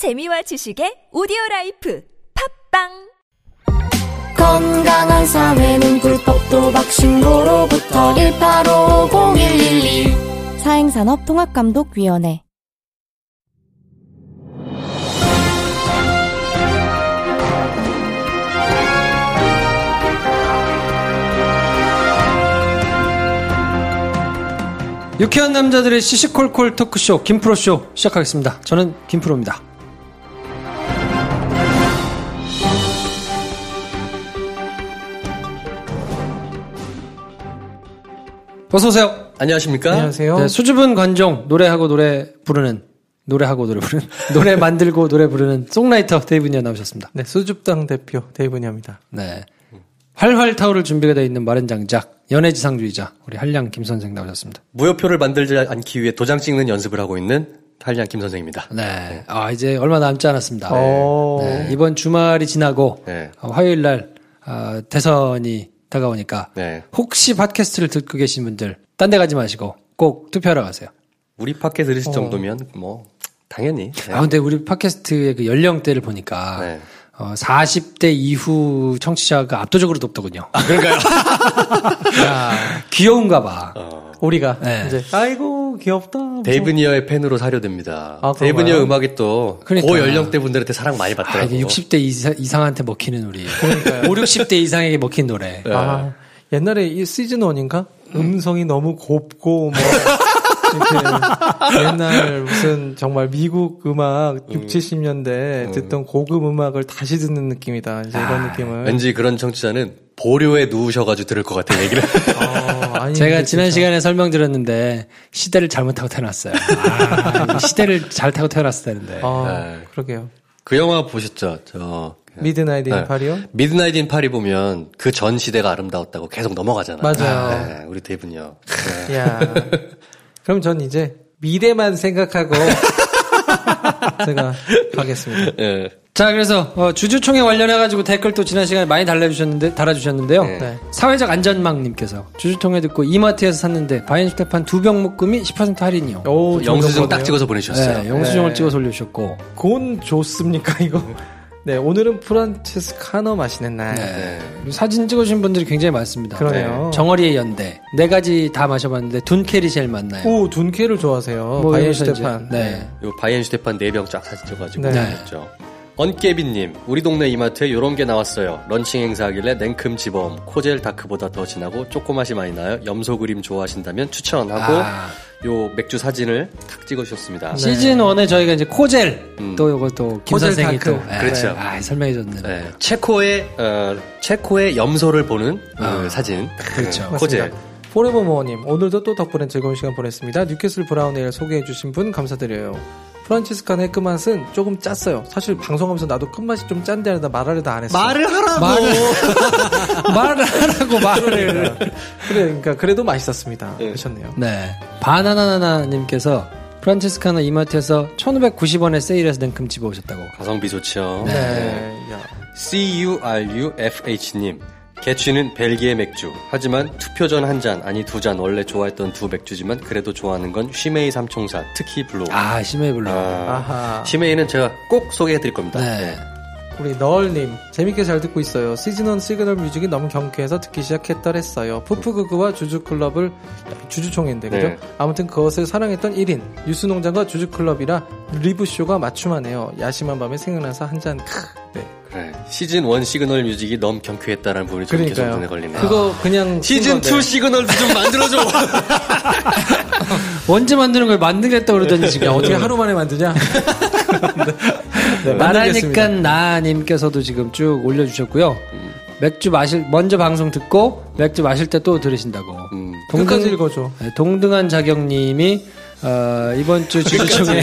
재미와 지식의 오디오 라이프 팝빵 건강한 사회는 불법도 박신고로부터 1850112 사행산업통합감독위원회 유쾌한 남자들의 시시콜콜 토크쇼 김프로쇼 시작하겠습니다. 저는 김프로입니다. 어서 오세요. 안녕하십니까? 안녕하세요. 네, 수줍은 관종 노래하고 노래 부르는 노래하고 노래 부르는 노래 만들고 노래 부르는 송라이터 데이브니아 나오셨습니다. 네, 수줍당 대표 데이브니아입니다. 네. 활활 타오를 준비가 되어 있는 마른 장작 연애지상주의자 우리 한량 김 선생 나오셨습니다. 무효표를 만들지 않기 위해 도장 찍는 연습을 하고 있는 한량 김 선생입니다. 네. 아 이제 얼마 남지 않았습니다. 오. 네, 이번 주말이 지나고 네. 어, 화요일 날 아, 대선이 다가오니까 네. 혹시 팟캐스트를 듣고 계신 분들 딴 데 가지 마시고 꼭 투표하러 가세요. 우리 팟캐 들으실 정도면 뭐 당연히 네. 아 근데 우리 팟캐스트의 그 연령대를 보니까 네. 어, 40대 이후 청취자가 압도적으로 높더군요. 그런가요? 귀여운가 봐. 우리가 네. 이제 아이고 귀엽다. 무서워. 데이브니어의 팬으로 사료됩니다. 아? 데이브니어 음악이 또 그러니까요. 고연령대 분들한테 사랑 많이 아, 받더라고요. 이게 60대 이사, 이상 한테 먹히는 우리. 5, 60대 이상에게 먹힌 노래. 아, 옛날에 이 시즌 1인가? 음성이 너무 곱고 뭐 이렇게 옛날 무슨 정말 미국 음악 6, 70년대 듣던 고급 음악을 다시 듣는 느낌이다. 이제 이런 느낌을. 왠지 그런 청취자는 보료에 누우셔가지고 들을 것 같은 얘기를. 어, 아니, 제가 지난 진짜. 시간에 설명드렸는데 시대를 잘못하고 태어났어요. 아, 시대를 잘 타고 태어났을 텐데. 아, 네. 그러게요. 그 영화 보셨죠? 저 미드나잇 인 네. 파리요? 미드나잇 인 파리 보면 그 전 시대가 아름다웠다고 계속 넘어가잖아요. 맞아요. 네, 우리 데이브니어. 야. 그럼 전 이제 미래만 생각하고 제가 가겠습니다. 예. 자, 그래서 어, 주주총회 관련해 가지고 댓글 또 지난 시간에 많이 달래주셨는데, 달아주셨는데요. 네. 사회적 안전망님께서 주주총회 듣고 이마트에서 샀는데 바이엔슈테판 두 병 묶음이 10% 할인이요. 오, 영수증 딱. 찍어서 보내주셨어요. 네, 영수증을 네. 찍어서 올려주셨고. 곤 좋습니까 이거? 네, 오늘은 프란체스카노 마시는 날. 네. 그리고 사진 찍어주신 분들이 굉장히 많습니다. 그러네요. 네. 정어리의 연대. 네 가지 다 마셔봤는데 둔케리 제일 많나요? 오, 둔케를 좋아하세요. 뭐 바이엔 이래서 슈테판. 이제, 네. 요 바이엔슈테판 4병 쫙 사진 찍어가지고 네. 보냈죠. 언깨비님, 우리 동네 이마트에 요런 게 나왔어요. 런칭 행사하길래 냉큼 집어옴, 코젤 다크보다 더 진하고 쪼꼬맛이 많이 나요. 염소 그림 좋아하신다면 추천하고 아. 요 맥주 사진을 탁 찍어주셨습니다. 시즌 1에 저희가 이제 코젤 음. 또 요거 또김 코젤 선생이 다크. 또 예, 그렇죠. 아, 설명해줬는데 네, 체코의 어, 체코의 염소를 보는 그 아. 사진. 그렇죠. 네, 코젤. 포레버 모어님, 오늘도 또 덕분에 즐거운 시간 보냈습니다. 뉴캐슬 브라운 에일 소개해주신 분 감사드려요. 프란치스카노의 끝맛은 조금 짰어요. 사실 방송하면서 나도 끝맛이 좀 짠데 하다 말하려다 안 했어. 하라고. 말을 말을 하라고 말을 그래, 그러니까 그래도 맛있었습니다. 네. 하셨네요. 네 바나나나나님께서 프란치스카노 이마트에서 1,590원에 세일해서 냉큼 집어오셨다고 가성비 좋죠. 네. 야. CURUFH님. 개취는 벨기에 맥주. 하지만 투표 전 한 잔, 아니 두 잔 원래 좋아했던 두 맥주지만 그래도 좋아하는 건 쉬메이 삼총사, 특히 블루. 아 쉬메이 블루 아, 아하. 쉬메이는 제가 꼭 소개해드릴 겁니다. 네. 우리 너얼님 재밌게 잘 듣고 있어요. 시즌1 시그널 뮤직이 너무 경쾌해서 듣기 시작했더랬어요. 푸프그그와 주주클럽을 주주총회인데 그죠? 네. 아무튼 그것을 사랑했던 1인 뉴스농장과 주주클럽이라 리브쇼가 맞춤하네요. 야심한 밤에 생각나서 한 잔. 크. 네. 그래. 시즌 1 시그널 뮤직이 너무 경쾌했다라는 부분이 좀 계속 그러니까요. 눈에 걸리네요. 그거 그냥 시즌 쓴2 시그널도 좀 만들어줘! 언제 만드는 걸 만들겠다 그러더니 지금 야, 어떻게 하루 만에 만드냐? 네, 말하니까 만들겠습니다. 나님께서도 지금 쭉 올려주셨고요. 맥주 마실 먼저 방송 듣고 맥주 마실 때 또 들으신다고. 음. 끝까지 읽어줘. 네, 동등한 자경님이 어, 이번 주 주주총회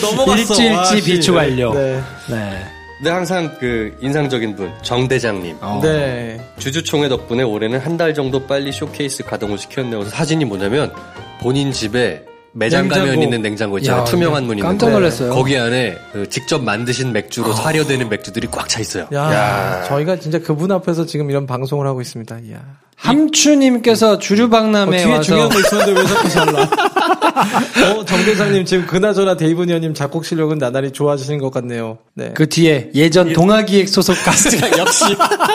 넘어갔어. 일주일치 비추 완료. 네. 네. 근데 항상 그 인상적인 분, 정대장님. 어. 네. 주주총회 덕분에 올해는 한 달 정도 빨리 쇼케이스 가동을 시켰네요. 그래서 사진이 뭐냐면 본인 집에 매장 가면 냉장고. 있는 냉장고 있잖아요. 야, 투명한 문 있는 깜짝 거. 놀랐어요. 거기 안에 그 직접 만드신 맥주로 사료되는 맥주들이 꽉 차 있어요. 야, 저희가 진짜 그분 앞에서 지금 이런 방송을 하고 있습니다. 이야. 함추님께서 주류박람회 어, 뒤에 와서 중요한 거 있었는데 왜 자꾸 잘라? 어, 정대장님 지금 그나저나 데이브 니어님 작곡 실력은 나날이 좋아지시는 것 같네요. 네. 그 뒤에 예전 동아기획 소속 가수가 역시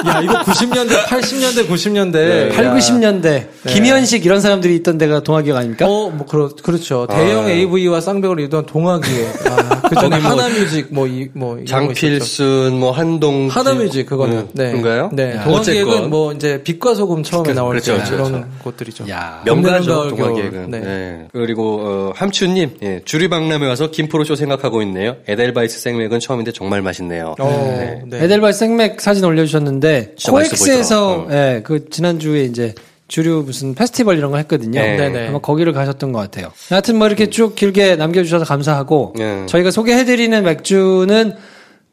야 이거 90년대, 80년대, 90년대. 네. 8, 90년대 김현식 이런 사람들이 있던 데가 동아기획 아닙니까? 어, 뭐, 그렇, 그렇죠. 대영 AV와 쌍벽을 이루던 동아기획에. 아, 그 전에 거기 뭐 하나뮤직, 뭐, 이, 뭐. 장필순, 뭐 한동 하나뮤직, 그거는. 음, 네. 그런가요? 네. 야, 동아기획은 어쨌건. 뭐, 이제, 빛과 소금 처음에 나올 그렇죠, 때 그렇죠, 그런 그렇죠. 곳들이죠. 야. 명가죠. 겨울. 네. 네. 그리고 어, 함추님 예, 주류박람회 와서 김프로쇼 생각하고 있네요. 에델바이스 생맥은 처음인데 정말 맛있네요. 어, 네. 에델바이 생맥 사진 올려주셨는데 코엑스에서. 예, 그 지난주에 이제 주류 무슨 페스티벌 이런 거 했거든요. 네. 아마 거기를 가셨던 것 같아요. 하여튼 뭐 이렇게 쭉 길게 남겨주셔서 감사하고 네. 저희가 소개해드리는 맥주는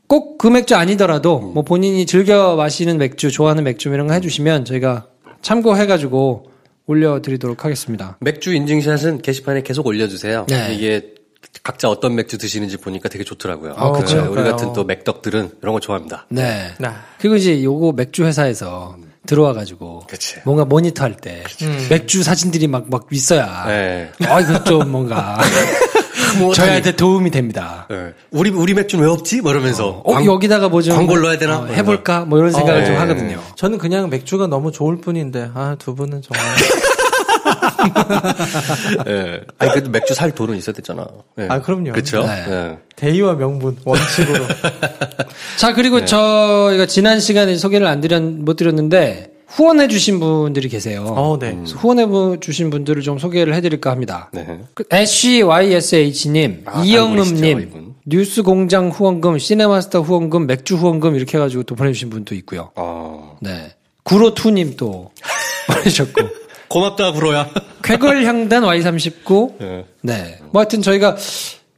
꼭 그 맥주 아니더라도 뭐 본인이 즐겨 마시는 맥주, 좋아하는 맥주 이런 거 해주시면 저희가 참고해가지고 올려드리도록 하겠습니다. 맥주 인증샷은 게시판에 계속 올려주세요. 네. 이게 각자 어떤 맥주 드시는지 보니까 되게 좋더라고요. 아, 그렇죠. 네, 우리. 같은 또 맥덕들은 이런 거 좋아합니다. 네. 네. 그리고 이제 요거 맥주 회사에서 들어와가지고 그치. 뭔가 모니터 할때 맥주 사진들이 막 막 있어야 네. 아 이거 좀 뭔가 저희한테 도움이 됩니다. 네. 우리 우리 맥주는 왜 없지? 뭐 이러면서 어, 광- 여기다가 뭐 좀 광고를 넣어야 되나? 어, 해볼까 뭐 이런 생각을 어, 좀 네. 하거든요. 저는 그냥 맥주가 너무 좋을 뿐인데, 아, 두 분은 정말. 예. 아니 그래도 맥주 살 돈은 있어야 되잖아. 예. 아, 그럼요. 그렇죠. 네. 대의와 명분, 원칙으로. 자 그리고 저희가 지난 시간에 소개를 안 드렸 못 드렸는데 후원해 주신 분들이 계세요. 어, 네. 그래서 후원해 주신 분들을 좀 소개를 해드릴까 합니다. 네. 그 SCYSH님, 아, 이영음님, 이분. 뉴스 공장 후원금, 시네마스터 후원금, 맥주 후원금 이렇게 해가지고 또 보내주신 분도 있고요. 어. 네. 구로투님 또 보내셨고. 고맙다 구로야. 쾌걸향단 Y39. 예. 네. 뭐 하여튼 저희가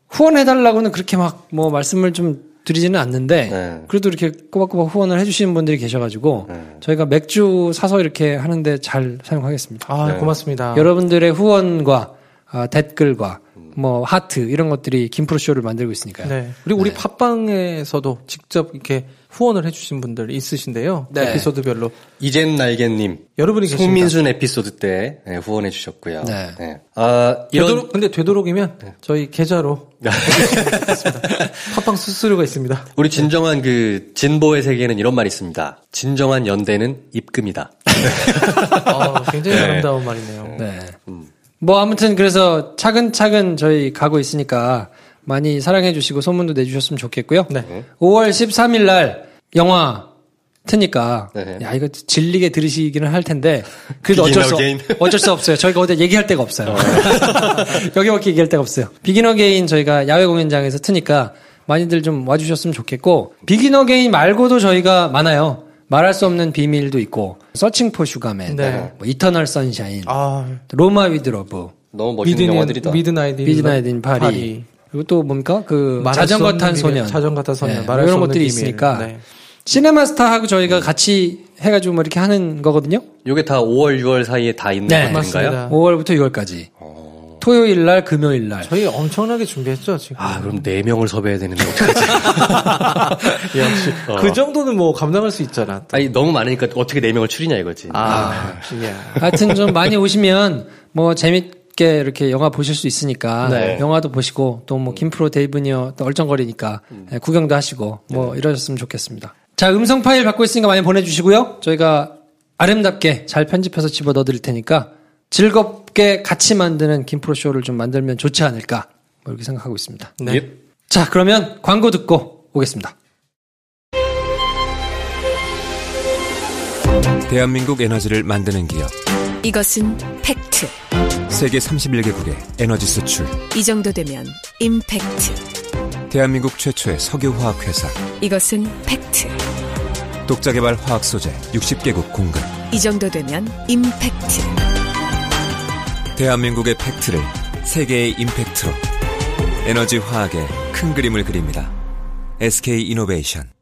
후원해달라고는 그렇게 막 뭐 말씀을 좀 드리지는 않는데 네. 그래도 이렇게 꼬박꼬박 후원을 해주시는 분들이 계셔가지고 저희가 맥주 사서 이렇게 하는데 잘 사용하겠습니다. 아, 네. 고맙습니다. 여러분들의 후원과 아, 댓글과 뭐 하트 이런 것들이 김프로 쇼를 만들고 있으니까요. 네. 그리고 우리 팟빵에서도 직접 이렇게 후원을 해주신 분들 있으신데요. 네. 에피소드별로. 이젠 날개님. 여러분이 계십니다. 송민순 에피소드 때 예, 후원해 주셨고요. 네. 아 이런 되도록, 근데 되도록이면 저희 계좌로 팟빵 수수료가 있습니다. 우리 진정한 그 진보의 세계에는 이런 말이 있습니다. 진정한 연대는 입금이다. 아, 굉장히 아름다운 말이네요. 네. 뭐 아무튼 그래서 차근차근 저희 가고 있으니까 많이 사랑해 주시고 소문도 내 주셨으면 좋겠고요. 네. 5월 13일 날 영화 트니까 네. 야 이거 질리게 들으시기는 할 텐데 그래도 어쩔 수 Again. 어쩔 수 없어요. 저희가 어디 얘기할 데가 없어요. 여기밖에 얘기할 데가 없어요. 비긴 어게인 저희가 야외 공연장에서 트니까 많이들 좀 와주셨으면 좋겠고 비긴 어게인 말고도 저희가 많아요. 말할 수 없는 비밀도 있고 서칭 포 슈가맨, 네. 뭐 이터널 선샤인, 아, 로마 위드 러브, 너무 멋있는 영화들이다. 미드나잇 인 미드나잇 인 파리. 그리고 또 뭡니까? 그 자전거 탄 소년. 자전거 탄 소년. 네, 말할 이런 수 없는 것들이 비밀. 있으니까 네. 시네마스타하고 저희가 같이 해가지고 뭐 이렇게 하는 거거든요. 요게 다 5월 6월 사이에 다 있는 네. 맞습니다. 5월부터 6월까지. 토요일 날, 금요일 날. 저희 엄청나게 준비했죠, 지금. 아 그럼 4 명을 섭외해야 되는데 어떡하지? 역시. 그 정도는 뭐 감당할 수 있잖아. 아니 너무 많으니까 어떻게 4 명을 추리냐 이거지. 아, 예. 하여튼 좀 많이 오시면 뭐 재밌 게 이렇게 영화 보실 수 있으니까 네. 영화도 보시고 또 뭐 김프로 데이브니어 또 얼쩡거리니까 네, 구경도 하시고 뭐 이러셨으면 좋겠습니다. 자 음성 파일 받고 있으니까 많이 보내주시고요. 저희가 아름답게 잘 편집해서 집어 넣어드릴 테니까 즐겁게 같이 만드는 김프로 쇼를 좀 만들면 좋지 않을까 뭐 이렇게 생각하고 있습니다. 네. 예. 자 그러면 광고 듣고 오겠습니다. 대한민국 에너지를 만드는 기업 이것은 팩트. 세계 31개국의 에너지 수출 이 정도 되면 임팩트. 대한민국 최초의 석유화학 회사 이것은 팩트. 독자 개발 화학 소재 60개국 공급 이 정도 되면 임팩트. 대한민국의 팩트를 세계의 임팩트로 에너지 화학의 큰 그림을 그립니다. SK 이노베이션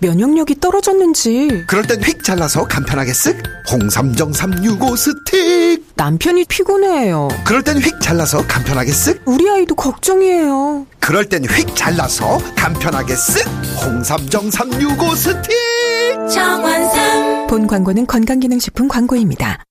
면역력이 떨어졌는지 그럴 땐 휙 잘라서 간편하게 쓱 홍삼정 365 스틱 남편이 피곤해해요. 그럴 땐 휙 잘라서 간편하게 쓱 우리 아이도 걱정이에요. 그럴 땐 휙 잘라서 간편하게 쓱 홍삼정 365 스틱 정원삼. 본 광고는 건강기능식품 광고입니다.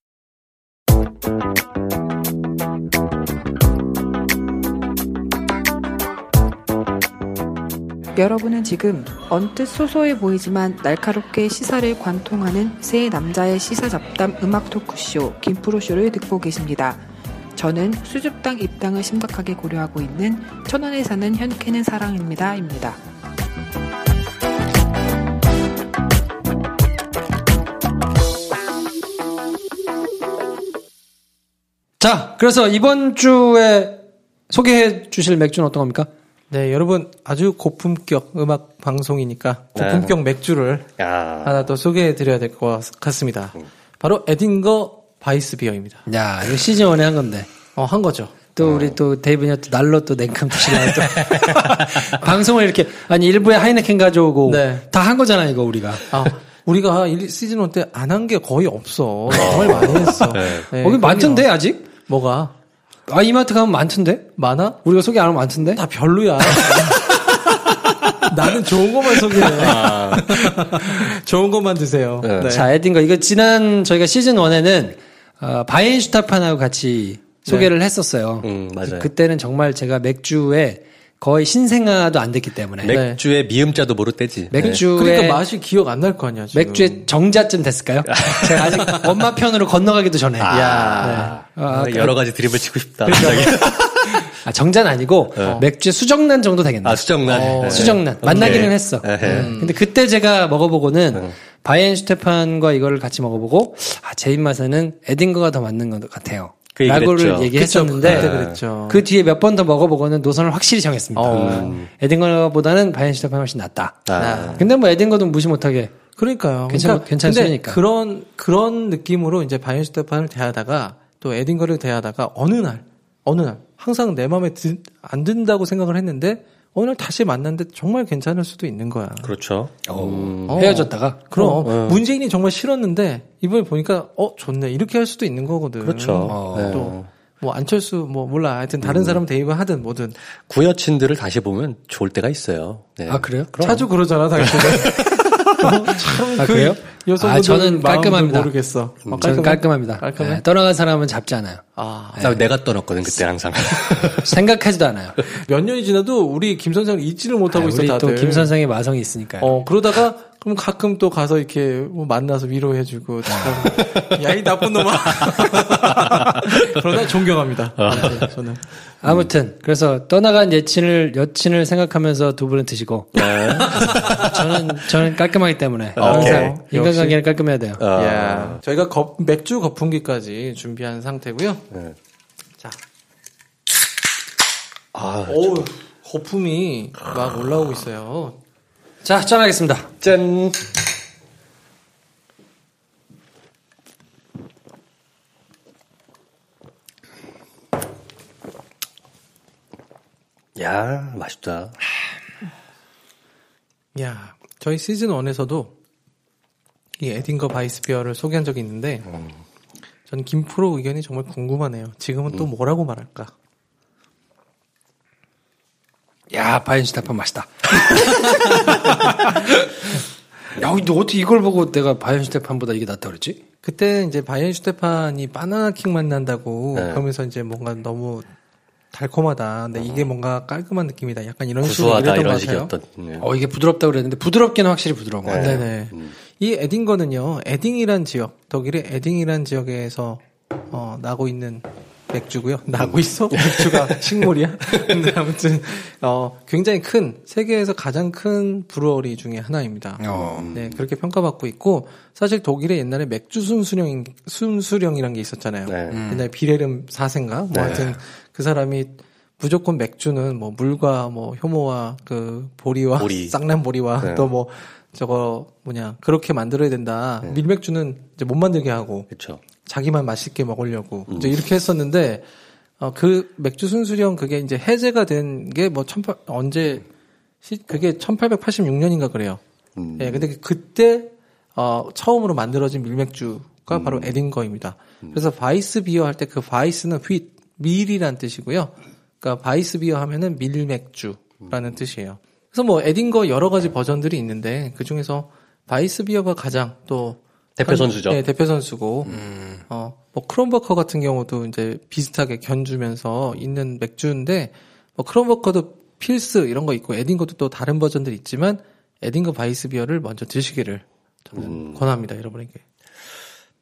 여러분은 지금 언뜻 소소해 보이지만 날카롭게 시사를 관통하는 세 남자의 시사 잡담 음악 토크쇼 김프로쇼를 듣고 계십니다. 저는 수줍당 입당을 심각하게 고려하고 있는 천원에 사는 현캐는 사랑입니다.입니다. 자, 그래서 이번 주에 소개해 주실 맥주는 어떤 겁니까? 네, 여러분 아주 고품격 음악 방송이니까 고품격 맥주를 야. 하나 더 소개해 드려야 될 것 같습니다. 바로 에딩거 바이스 비어입니다. 야, 이거 시즌 1에 한 건데. 어, 한 거죠. 또 우리 또 데이브니가 또 날로 또 냉큼 드시려고 또 방송을 이렇게 아니 일부에 하이네켄 가져오고 네. 다한 거잖아 이거 우리가. 아, 우리가 일- 시즌 1 때 안 한 게 거의 없어. 정말 많이 했어. 네. 네, 거기 그럼요. 많던데 아직? 뭐가? 아 이마트 가면 많던데? 많아? 우리가 소개 안 하면 많던데? 다 별로야. 나는 좋은 것만 소개해. 좋은 것만 드세요. 네. 네. 자 에딘거 이거 지난 저희가 시즌 1에는 어, 바이엔슈타판하고 같이 소개를 했었어요. 음, 맞아요. 그때는 정말 제가 맥주에 거의 신생아도 안 됐기 때문에 맥주의 미음자도 모를 때지. 맥주에 그러니까 맛이 기억 안 날 거 아니야. 지금. 맥주의 정자쯤 됐을까요? 제가 아직 엄마 편으로 건너가기도 전에. 네. 야. 네. 아, 아, 여러 가지 드립을 치고 싶다. 아, 정자는 아니고 맥주의 수정란 정도 되겠네. 아, 수정란. 어, 네. 수정란 오케이. 만나기는 했어. 에헤. 음. 근데 그때 제가 먹어보고는 바이엔슈테판과 이거를 같이 먹어보고 아, 제 입맛에는 에딩거가 더 맞는 것 같아요. 그 라고를. 얘기했었는데 그쵸. 그 뒤에 몇 번 더 먹어보고는 노선을 확실히 정했습니다. 어. 에딩거보다는 바이엔슈테판이 훨씬 낫다. 아. 근데 뭐 에딩거도 무시 못하게 그러니까요. 괜찮- 그러니까 소리니까. 그런 그런 느낌으로 이제 바이언슈테판을 대하다가 또 에딩거를 대하다가 어느 날 어느 날 항상 내 마음에 드, 안 든다고 생각을 했는데 날 다시 만났는데 정말 괜찮을 수도 있는 거야. 그렇죠. 음. 어. 헤어졌다가 그럼 문재인이 정말 싫었는데 이번에 보니까 어 좋네 이렇게 할 수도 있는 거거든. 그렇죠. 어. 네. 또 뭐 안철수 뭐 몰라 하여튼 다른 사람 대입을 하든 뭐든 구여친들을 다시 보면 좋을 때가 있어요. 네. 아 그래요? 자주 그러잖아 당신은. 어, 참그 아, 그래요? 여성분들 아, 저는 깔끔합니다. 모르겠어. 어, 저는 깔끔해? 깔끔합니다. 깔끔해? 네, 떠나간 사람은 잡지 않아요. 아, 나- 내가 떠났거든 그때 항상. 생각하지도 않아요. 몇 년이 지나도 우리 김 선생을 잊지를 못하고 아, 있어 다들. 또김 선생의 마성이 있으니까요. 어 그러다가 그럼 가끔 또 가서 이렇게 뭐 만나서 위로해주고 야이 나쁜 놈아. 그러다 존경합니다. 아무튼 저는 아무튼 그래서 떠나간 여친을 여친을 생각하면서 두 분은 드시고 저는 저는 깔끔하기 때문에 항상 오케이. 인간관계는 깔끔해야 돼요. 아, 야 저희가 거- 맥주 거품기까지 준비한 상태고요. 네. 자, 아, 오 거품이 막 올라오고 있어요. 자 짠하겠습니다. 짠. 야, 맛있다. 야, 저희 시즌 1에서도 이 에딩거 바이스비어를 소개한 적이 있는데, 전 김프로 의견이 정말 궁금하네요. 지금은 또 뭐라고 말할까? 야 바이엔슈테판 맛있다. 야, 너 어떻게 이걸 보고 내가 바이엔슈테판보다 이게 낫다 그랬지? 그때 이제 바이엔 슈테판이 바나나 킥 맛 난다고 네. 그러면서 이제 뭔가 너무 달콤하다. 근데 이게 뭔가 깔끔한 느낌이다. 약간 이런 식으로 구수하다 이랬던 이런 것 같아요. 식이었던. 네. 어 이게 부드럽다 그랬는데 부드럽기는 확실히 부드러운 것 같아요. 네네. 이 에딩거는요, 에딩이란 지역, 독일의 에딩이란 지역에서 어, 나고 있는 맥주고요. 나고 있어? 맥주가 식물이야? 근데 아무튼 어, 굉장히 큰 세계에서 가장 큰 브루어리 중에 하나입니다. 어. 네, 그렇게 평가받고 있고 사실 독일에 옛날에 맥주 순수령 순수령이란 게 있었잖아요. 네. 옛날에 비레름 4세인가? 뭐 하여튼 그 사람이 무조건 맥주는 뭐 물과 뭐 효모와 그 보리와 보리. 쌍난 보리와 네. 또뭐 저거 뭐냐 그렇게 만들어야 된다. 밀맥주는 이제 못 만들게 하고 그렇죠. 자기만 맛있게 먹으려고 이제 이렇게 했었는데 어, 그 맥주 순수령 그게 이제 해제가 된 게 뭐 천팔 언제 시, 그게 1886년인가 그래요. 음. 예, 근데 그때 어, 처음으로 만들어진 밀맥주가 음. 바로 에딩거입니다. 그래서 Weissbier 할 때 그 Weiss는 흰 밀이란 뜻이고요. 그러니까 바이스 비어 하면은 밀맥주라는 뜻이에요. 그래서 뭐 에딩거 여러 가지 버전들이 있는데 그 중에서 바이스 비어가 가장 또 대표 선수죠. 네, 대표 선수고 어, 뭐 크롬버커 같은 경우도 이제 비슷하게 견주면서 있는 맥주인데 뭐 크롬버커도 Pils 이런 거 있고 에딩거도 또 다른 버전들이 있지만 에딩거 Weissbier를 먼저 드시기를 저는 음. 권합니다, 여러분에게.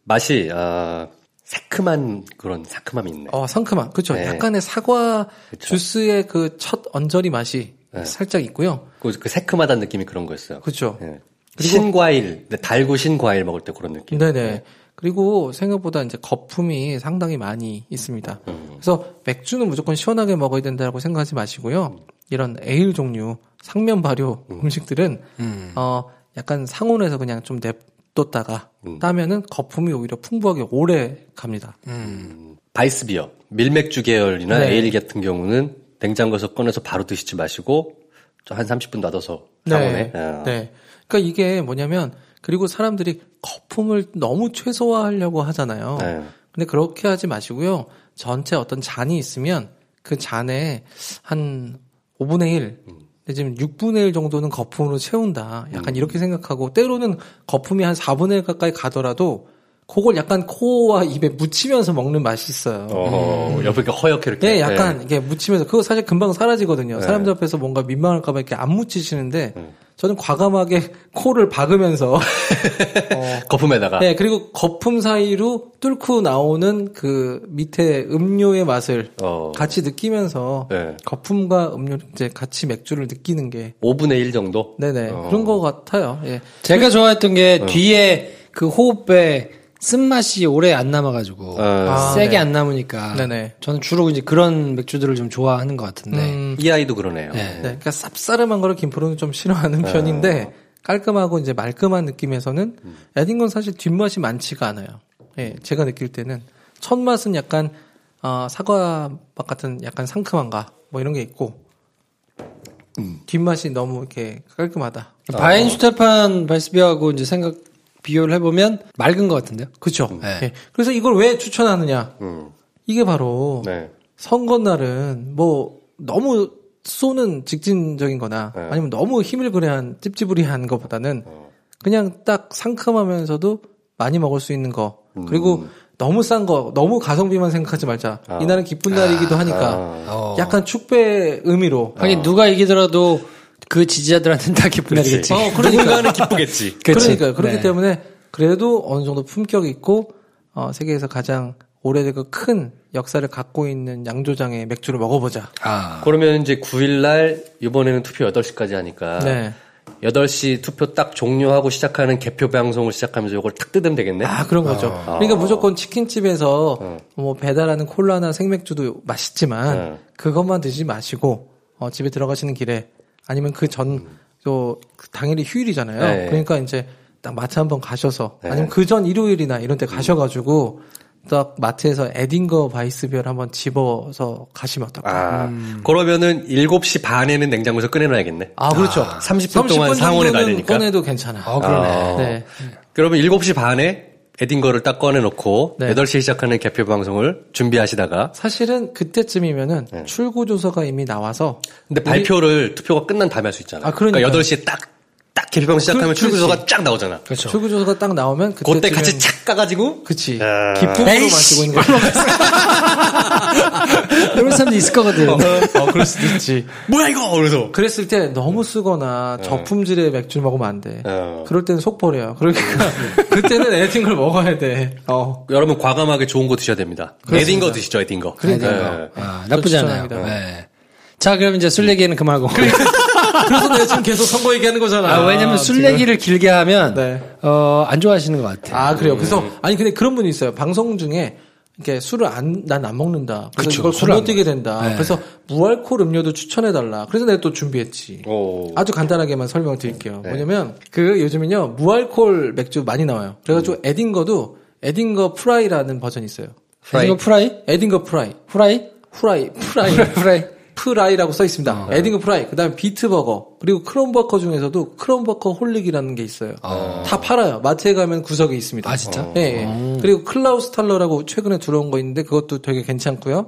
맛이 아, 새큼한 그런 상큼함이 있네. 어, 상큼한. 그렇죠. 네. 약간의 사과 그쵸. 주스의 그 첫 언저리 맛이 네. 살짝 있고요. 그, 그 새큼하다는 느낌이 그런 거였어요. 그렇죠. 예. 신과일, 근데 달고 신과일 먹을 때 그런 느낌. 네네. 그리고 생각보다 이제 거품이 상당히 많이 있습니다. 음. 그래서 맥주는 무조건 시원하게 먹어야 된다고 생각하지 마시고요. 이런 에일 종류, 상면 발효 음. 식들은 어, 약간 상온에서 그냥 좀 냅뒀다가 음. 따면은 거품이 오히려 풍부하게 오래 갑니다. 바이스 비어, 밀맥주 계열이나 네. 에일 같은 경우는 냉장고에서 꺼내서 바로 드시지 마시고 한 30분 놔둬서 상온에. 어. 네. 그러니까 이게 뭐냐면 그리고 사람들이 거품을 너무 최소화하려고 하잖아요. 네. 근데 그렇게 하지 마시고요. 전체 어떤 잔이 있으면 그 잔에 한 5분의 1, 지금 6분의 1 정도는 거품으로 채운다. 약간 이렇게 생각하고 때로는 거품이 한 4분의 1 가까이 가더라도 그걸 약간 코와 입에 묻히면서 먹는 맛이 있어요. 어, 옆에 이렇게 허옇게 이렇게. 네, 약간 이게 묻히면서 그거 사실 금방 사라지거든요. 네. 사람들 앞에서 뭔가 민망할까봐 이렇게 안 묻히시는데 저는 과감하게 코를 박으면서 네. 거품에다가. 네 그리고 거품 사이로 뚫고 나오는 그 밑에 음료의 맛을 어. 같이 느끼면서 네. 거품과 음료 이제 같이 맥주를 느끼는 게 5분의 1 정도? 네네 어. 그런 것 같아요. 예. 제가 좋아했던 게 뒤에 그 호흡에 쓴맛이 오래 안 남아가지고 어. 세게 네. 안 남으니까 네네. 저는 주로 이제 그런 맥주들을 좀 좋아하는 것 같은데 음, 이 아이도 그러네요. 네. 네, 그러니까 쌉싸름한 거를 김프로는 좀 싫어하는 편인데 깔끔하고 이제 말끔한 느낌에서는 에딩건 사실 뒷맛이 많지가 않아요. 예, 제가 느낄 때는 첫 맛은 약간 어, 사과 맛 같은 약간 상큼한가 뭐 이런 게 있고 뒷맛이 너무 이렇게 깔끔하다. 바인슈테판 바이스비어하고 이제 생각 비교를 해보면 맑은 것 같은데요. 그렇죠. 네. 예, 그래서 이걸 왜 추천하느냐? 음. 이게 바로 네. 선거 날은 뭐 너무 쏘는 직진적인거나 네. 아니면 너무 힘을 그래한 찝찝으리한 것보다는 그냥 딱 상큼하면서도 많이 먹을 수 있는 거 그리고 너무 싼 거 너무 가성비만 생각하지 말자 아. 이날은 기쁜 날이기도 하니까 어. 약간 축배 의미로 하긴 누가 이기더라도 그 지지자들한테는 다 기쁜. 날이겠지. 어, 그러니까. 누군가는 기쁘겠지. 그러니까 그렇기 네. 때문에 그래도 어느 정도 품격 있고 어, 세계에서 가장 오래되고 큰 역사를 갖고 있는 양조장의 맥주를 먹어보자. 아. 그러면 이제 9일날 이번에는 투표 8시까지 하니까 네. 8시 투표 딱 종료하고 시작하는 개표 방송을 시작하면서 이걸 탁 뜯으면 되겠네. 아 그런 거죠. 그러니까 무조건 치킨집에서 어. 뭐 배달하는 콜라나 생맥주도 맛있지만 어. 그것만 드시지 마시고 어, 집에 들어가시는 길에 아니면 그 전 또 당일이 휴일이잖아요. 네. 그러니까 이제 딱 마트 한번 가셔서 네. 아니면 그 전 일요일이나 이런 때 가셔가지고 딱 마트에서 에딩거 Weissbier를 한번 집어서 가시면 어떨까? 아, 그러면은 7시 반에는 냉장고에서 꺼내놔야겠네. 아, 그렇죠. 30분 동안 상온에 놔야 되니까. 꺼내도 괜찮아. 어, 그러네. 아. 네. 그러면 7시 반에 에딩거를 딱 꺼내놓고 네. 8시에 시작하는 개표 방송을 준비하시다가 사실은 그때쯤이면은 네. 출구 조서가 이미 나와서 근데 발표를 투표가 끝난 다음에 할 수 있잖아요. 아, 그러니까요. 8시에 딱, 딱 개표 방송 시작하면 그- 출구조서가 그렇지. 쫙 나오잖아. 그렇죠. 출구 조서가 딱 나오면 그때 그때 같이 착 까가지고 그치. 아. 기쁨으로 에이씨. 마시고 있는 거야. 이런 사람도 있을 거거든. 어, 그럴 수도 있지. 뭐야 이거! 그래서 그랬을 때 너무 쓰거나 저품질의 맥주를 먹으면 안 돼. 어. 그럴 때는 속 버려요. 그러니까 그때는 에딩걸 먹어야 돼. 어. 여러분 과감하게 좋은 거 드셔야 됩니다. 에딩거 드시죠, 에딩거. 그러니까요. 네. 아, 나쁘지 않아요. 네. 자, 그럼 이제 술 얘기는 그만하고. 그래서 내가 지금 계속 선거 얘기하는 거잖아. 아, 왜냐면 술. 얘기를 길게 하면, 네. 어, 안 좋아하시는 것 같아요. 아, 그래요. 그래서, 아니, 근데 그런 분이 있어요. 방송 중에, 이렇게 술을 안, 난 안 먹는다. 그래서 그쵸, 이걸 건너뛰게 된다. 네. 그래서 무알콜 음료도 추천해 달라. 그래서 내가 또 준비했지. 오. 아주 간단하게만 설명을 드릴게요. 네. 뭐냐면, 그 요즘은요, 무알콜 맥주 많이 나와요. 그래가지고 에딩거도, 에딩거 Frei라는 버전이 있어요. 이거 Frei? 에딩거 Frei. 후라이? 후라이, Frei. Frei. Frei라고 써 있습니다. 에딩거 Frei. 그 다음에 비트버거. 그리고 크롬버커 중에서도 크롬버커 홀릭이라는 게 있어요. 다 팔아요. 마트에 가면 구석에 있습니다. 아, 진짜? 예, 예. 그리고 클라우스탈러라고 최근에 들어온 거 있는데 그것도 되게 괜찮고요.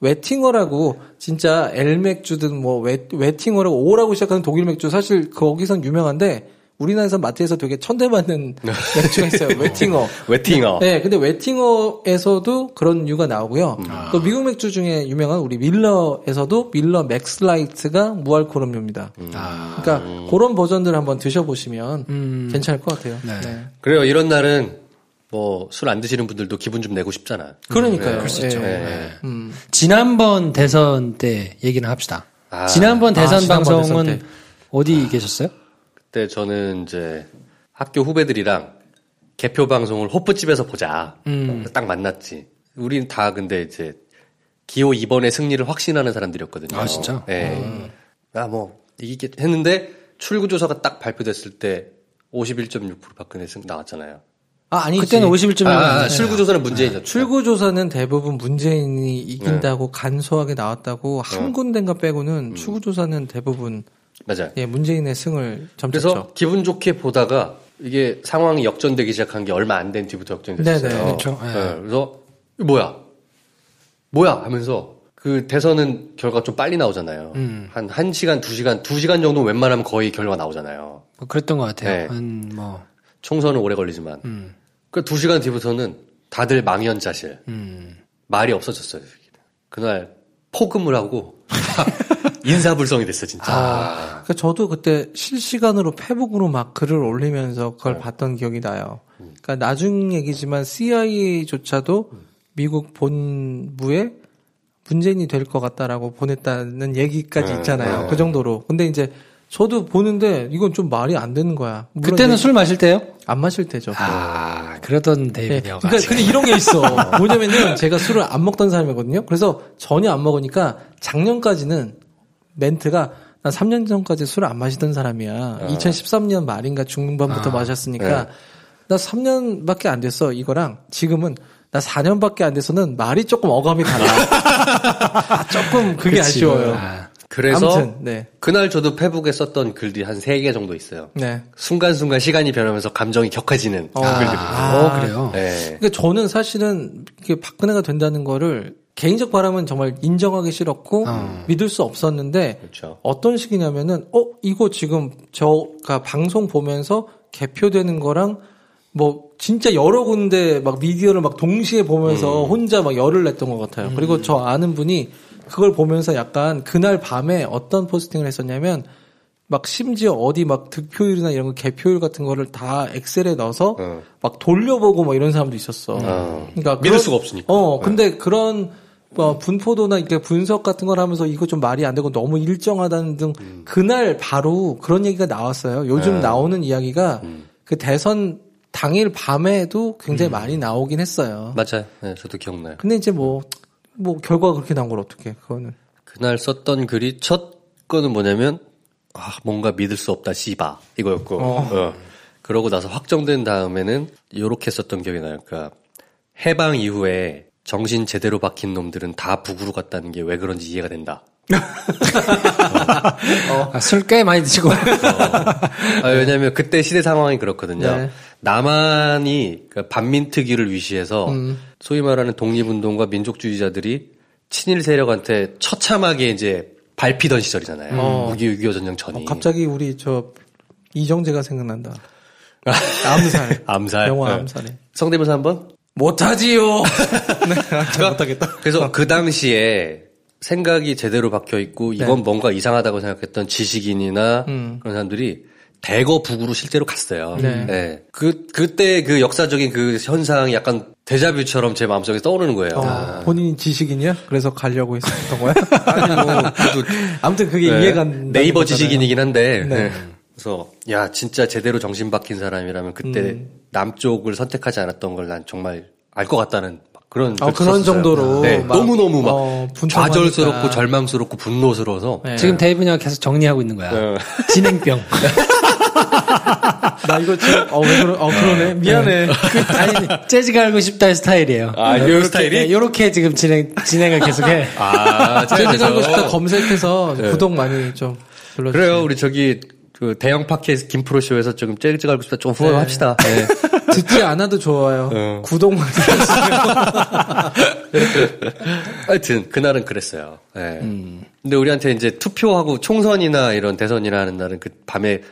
웨팅어라고 진짜 엘 맥주든 뭐 웨, 웨팅어라고 오라고 시작하는 독일 맥주 사실 거기선 유명한데 우리나라에서 마트에서 되게 천대받는 맥주가 있어요. 웨팅어. 웨팅어. 네, 근데 웨팅어에서도 그런 류가 나오고요. 또 미국 맥주 중에 유명한 우리 밀러에서도 밀러 맥스라이트가 무알콜 음료입니다. 그러니까 그런 버전들 한번 드셔보시면 괜찮을 것 같아요. 네. 그래요. 이런 날은 뭐 술 안 드시는 분들도 기분 좀 내고 싶잖아. 그러니까요. 네. 그럴 수 있죠. 네. 음. 지난번 대선 때 얘기는 합시다. 아. 지난번 대선 아, 지난번 방송은 대선 때. 어디 계셨어요? 그때 저는 이제 학교 후배들이랑 개표 방송을 호프집에서 보자. 음. 딱 만났지. 우린 다 근데 이제 기호 2번의 승리를 확신하는 사람들이었거든요. 아, 진짜? 네. 아, 뭐, 이기겠 했는데 출구조사가 딱 발표됐을 때 51.6% 박근혜 승 나왔잖아요. 아, 아니지. 그때는 51.1. 아, 아, 출구조사는 문재인이었죠. 출구조사는 대부분 문재인이 이긴다고 간소하게 나왔다고 한 군데인가 빼고는 출구조사는 대부분 맞아요. 예, 문재인의 승을 점쳤죠. 그래서 기분 좋게 보다가 이게 상황이 역전되기 시작한 게 얼마 안 된 뒤부터 역전됐어요. 네네. 그렇죠. 예. 네, 그래서 뭐야? 뭐야? 하면서 그 대선은 결과 좀 빨리 나오잖아요. 음. 한 1시간, 2시간, 2시간 정도 웬만하면 거의 결과 나오잖아요. 뭐 그랬던 것 같아요. 네. 한 뭐. 총선은 오래 걸리지만. 음. 그 2시간 뒤부터는 다들 망연자실. 음. 말이 없어졌어요. 그날 포금을 하고 인사불성이 됐어 진짜. 아, 그러니까 저도 그때 실시간으로 페북으로 막 글을 올리면서 그걸 네. 봤던 기억이 나요. 그러니까 나중 얘기지만 CIA조차도 미국 본부에 문재인이 될 것 같다라고 보냈다는 얘기까지 네, 있잖아요. 네. 그 정도로. 근데 이제 저도 보는데 이건 좀 말이 안 되는 거야. 그때는 술 마실 때요? 안 마실 때죠. 아, 그러던 네. 데이비드요. 그러니까 근데 이런 게 있어. 뭐냐면은 제가 술을 안 먹던 사람이거든요. 그래서 전혀 안 먹으니까 작년까지는 멘트가 난 3년 전까지 술을 안 마시던 사람이야. 2013년 말인가 중반부터 마셨으니까 나 3년밖에 안 됐어. 이거랑 지금은 나 4년밖에 안 돼서는 말이 조금 어감이 달라. 조금 그게 그치. 아쉬워요. 아, 그래서 아무튼 네. 그날 저도 페북에 썼던 글들이 한 3개 정도 있어요. 네. 순간순간 시간이 변하면서 감정이 격해지는 어. 글들이. 어, 그래요? 네. 그러니까 저는 사실은 이게 박근혜가 된다는 거를 개인적 바람은 정말 인정하기 싫었고 믿을 수 없었는데 그렇죠. 어떤 식이냐면은 어 이거 지금 저가 방송 보면서 개표되는 거랑 뭐 진짜 여러 군데 막 미디어를 막 동시에 보면서 혼자 막 열을 냈던 것 같아요. 그리고 저 아는 분이 그걸 보면서 약간 그날 밤에 어떤 포스팅을 했었냐면 막 심지어 어디 막 득표율이나 이런 거 개표율 같은 거를 다 엑셀에 넣어서 어. 막 돌려보고 뭐 이런 사람도 있었어. 어. 그러니까 믿을 그런- 수가 없으니까. 어, 근데 그런 뭐 분포도나 이렇게 분석 같은 걸 하면서 이거 좀 말이 안 되고 너무 일정하다는 등 음. 그날 바로 그런 얘기가 나왔어요. 요즘 네. 나오는 이야기가 음. 그 대선 당일 밤에도 굉장히 많이 나오긴 했어요. 맞아요. 네, 저도 기억나요. 근데 이제 뭐, 뭐 결과가 그렇게 나온 걸 어떻게 그거는. 그날 썼던 글이 첫 거는 뭐냐면 아, 뭔가 믿을 수 없다 씨바 이거였고 어. 그러고 나서 확정된 다음에는 요렇게 썼던 기억이 나요. 그러니까 해방 이후에 정신 제대로 박힌 놈들은 다 북으로 갔다는 게 왜 그런지 이해가 된다. 아, 술꽤 많이 드시고. 아, 왜냐하면 그때 시대 상황이 그렇거든요. 네. 남한이 그 반민특위를 위시해서 음. 소위 말하는 독립운동과 민족주의자들이 친일 세력한테 처참하게 이제 밟히던 시절이잖아요. 어. 6.25 전쟁 전이. 어, 갑자기 우리 저 이정재가 생각난다. 암살. 암살. 영화 네. 암살에. 성대모사 한 번? 못하지요. 네, 못하겠다. 그래서 그 당시에 생각이 제대로 박혀 있고 이건 네. 뭔가 이상하다고 생각했던 지식인이나 음. 그런 사람들이 대거 북으로 실제로 갔어요. 네. 그 그때 그 역사적인 그 현상이 약간 데자뷰처럼 제 마음속에 떠오르는 거예요. 어, 본인이 지식인이야? 그래서 가려고 했었던 거야? 아니 뭐 아무튼 그게 네, 이해가 안 네이버 지식인이긴 한데 네. 네. 그래서 야 진짜 제대로 정신 박힌 사람이라면 그때 음. 남쪽을 선택하지 않았던 걸 난 정말 알 것 같다는 막 그런 아, 그런 썼어요. 정도로 네, 막, 너무 너무 막 어. 좌절스럽고 절망스럽고 분노스러워서 네. 지금 데이브니가 계속 정리하고 있는 거야. 네. 진행병. 나 이거 지금 어, 왜 그러, 어, 그러네. 미안해. 그, 아니, 재즈가 알고 싶다의 스타일이에요. 아, 요 요렇게, 스타일이? 네, 요렇게 지금 진행, 진행을 계속해. 아, 재즈 가고 싶다 검색해서 구독 많이 좀 눌러주세요. 그래요. 우리 저기 그 대형 팟캐스트 김프로 쇼에서 조금 재즈 가고 싶다 좀 후원합시다. 네. 듣지 않아도 좋아요. 어. 구독만 하여튼 그날은 그랬어요. 네. 음. 근데 우리한테 이제 투표하고 총선이나 이런 대선이나 하는 날은 그 밤에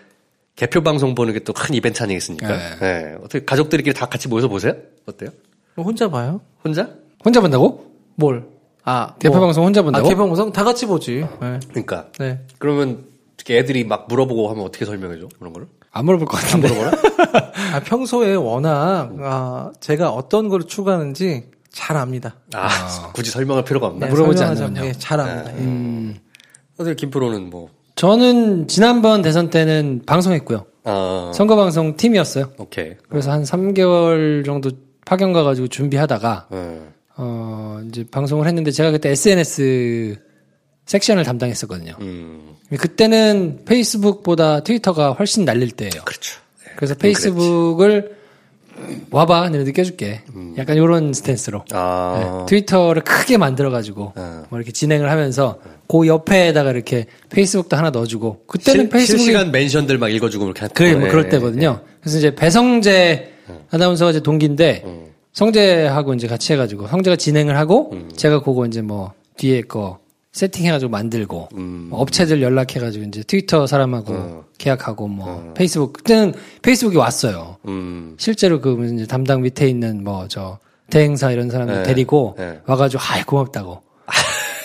개표 방송 보는 게 또 큰 이벤트 아니겠습니까? 네. 네. 어떻게 가족들끼리 다 같이 모여서 보세요? 어때요? 뭐 혼자 봐요? 혼자? 혼자 본다고? 뭘? 아, 개표 뭐- 방송 혼자 본다고? 아, 개표 방송 다 같이 보지. 네. 그러니까. 네. 그러면 이렇게 애들이 막 물어보고 하면 어떻게 설명해줘? 그런 거를? 안 물어볼 것 같은데. 아, 평소에 워낙 아, 제가 어떤 걸 추구하는지 잘 압니다. 아, 굳이 설명할 필요가 없나? 네, 물어보지 않으면요. 예, 잘 압니다. 예. 음, 어떻게 김프로는 뭐, 저는 지난번 대선 때는 방송했고요. 아, 선거 방송 팀이었어요. 오케이. 그래서 한 3개월 정도 파견 가가지고 준비하다가 네. 어 이제 방송을 했는데 제가 그때 SNS 섹션을 담당했었거든요. 음, 그때는 페이스북보다 트위터가 훨씬 날릴 때예요. 그렇죠. 네, 그래서 그건 페이스북을 와봐, 내가 느껴줄게. 약간 이런 스탠스로. 아, 네, 트위터를 크게 만들어가지고 어. 뭐 이렇게 진행을 하면서 그 옆에다가 이렇게 페이스북도 하나 넣어주고 그때는 실, 페이스북이 실시간 멘션들 막 읽어주고 그렇게 한 그래 뭐 네, 그럴 네, 때거든요. 그래서 이제 배성재 아나운서가 이제 동기인데 음. 성재하고 이제 같이 해가지고 성재가 진행을 하고 음. 제가 그거 이제 뭐 뒤에 거 세팅해가지고 만들고 음. 뭐 업체들 연락해가지고 이제 트위터 사람하고 어. 계약하고 뭐 페이스북 그때는 페이스북이 왔어요. 음, 실제로 그 이제 담당 밑에 있는 뭐 저 대행사 이런 사람들 네. 데리고 네. 와가지고 아이 고맙다고.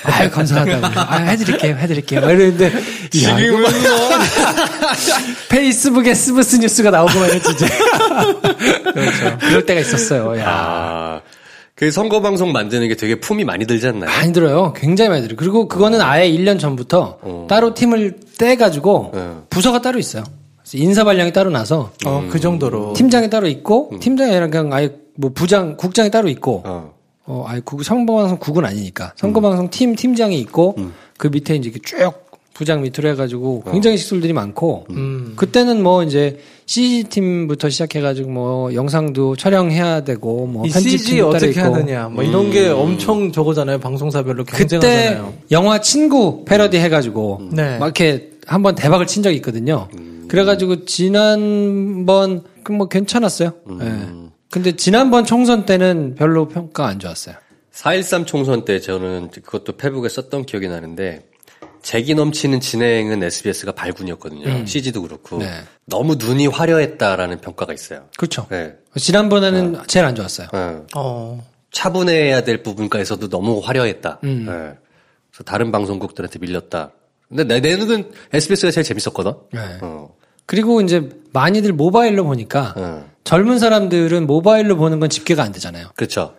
아유 감사하다고. 아 해드릴게요, 해드릴게요. 막 이러는데 지금은 뭐 페이스북에 스브스 뉴스가 나오고만 했지 이제. 그렇죠. 그럴 때가 있었어요. 야. 아, 그 선거 방송 만드는 게 되게 품이 많이 들지 않나요? 많이 들어요. 굉장히 많이 들어요. 그리고 그거는 아예 1년 전부터 어. 따로 팀을 떼가지고 네. 부서가 따로 있어요. 그래서 인사 발령이 따로 나서 어, 그 정도로. 팀장이 따로 있고 팀장이 아니라 그냥 아예 뭐 부장, 국장이 따로 있고 어. 어, 아니, 국, 선거방송 국은 아니니까. 선거방송 팀, 팀장이 있고, 그 밑에 이제 쭉 부장 밑으로 해가지고 굉장히 식술들이 많고, 음. 그때는 뭐 이제 CG팀부터 시작해가지고 뭐 영상도 촬영해야 되고, 뭐이 CG 어떻게 있고. 하느냐, 뭐 이런 게 엄청 저거잖아요. 방송사별로 그때 경쟁하잖아요. 영화 친구 패러디 해가지고, 네. 막 이렇게 한번 대박을 친 적이 있거든요. 그래가지고 지난번, 그뭐 괜찮았어요. 예. 근데 지난번 총선 때는 별로 평가 안 좋았어요. 4.13 총선 때 저는 그것도 페북에 썼던 기억이 나는데 재기 넘치는 진행은 SBS가 발군이었거든요. CG도 그렇고 네. 너무 눈이 화려했다라는 평가가 있어요. 그렇죠. 네. 지난번에는 제일 안 좋았어요. 어. 어. 차분해야 될 부분까지서도 너무 화려했다. 음. 네. 그래서 다른 방송국들한테 밀렸다. 근데 내, 내 눈은 SBS가 제일 재밌었거든. 네. 어. 그리고 이제 많이들 모바일로 보니까 어. 젊은 사람들은 모바일로 보는 건 집계가 안 되잖아요. 그렇죠.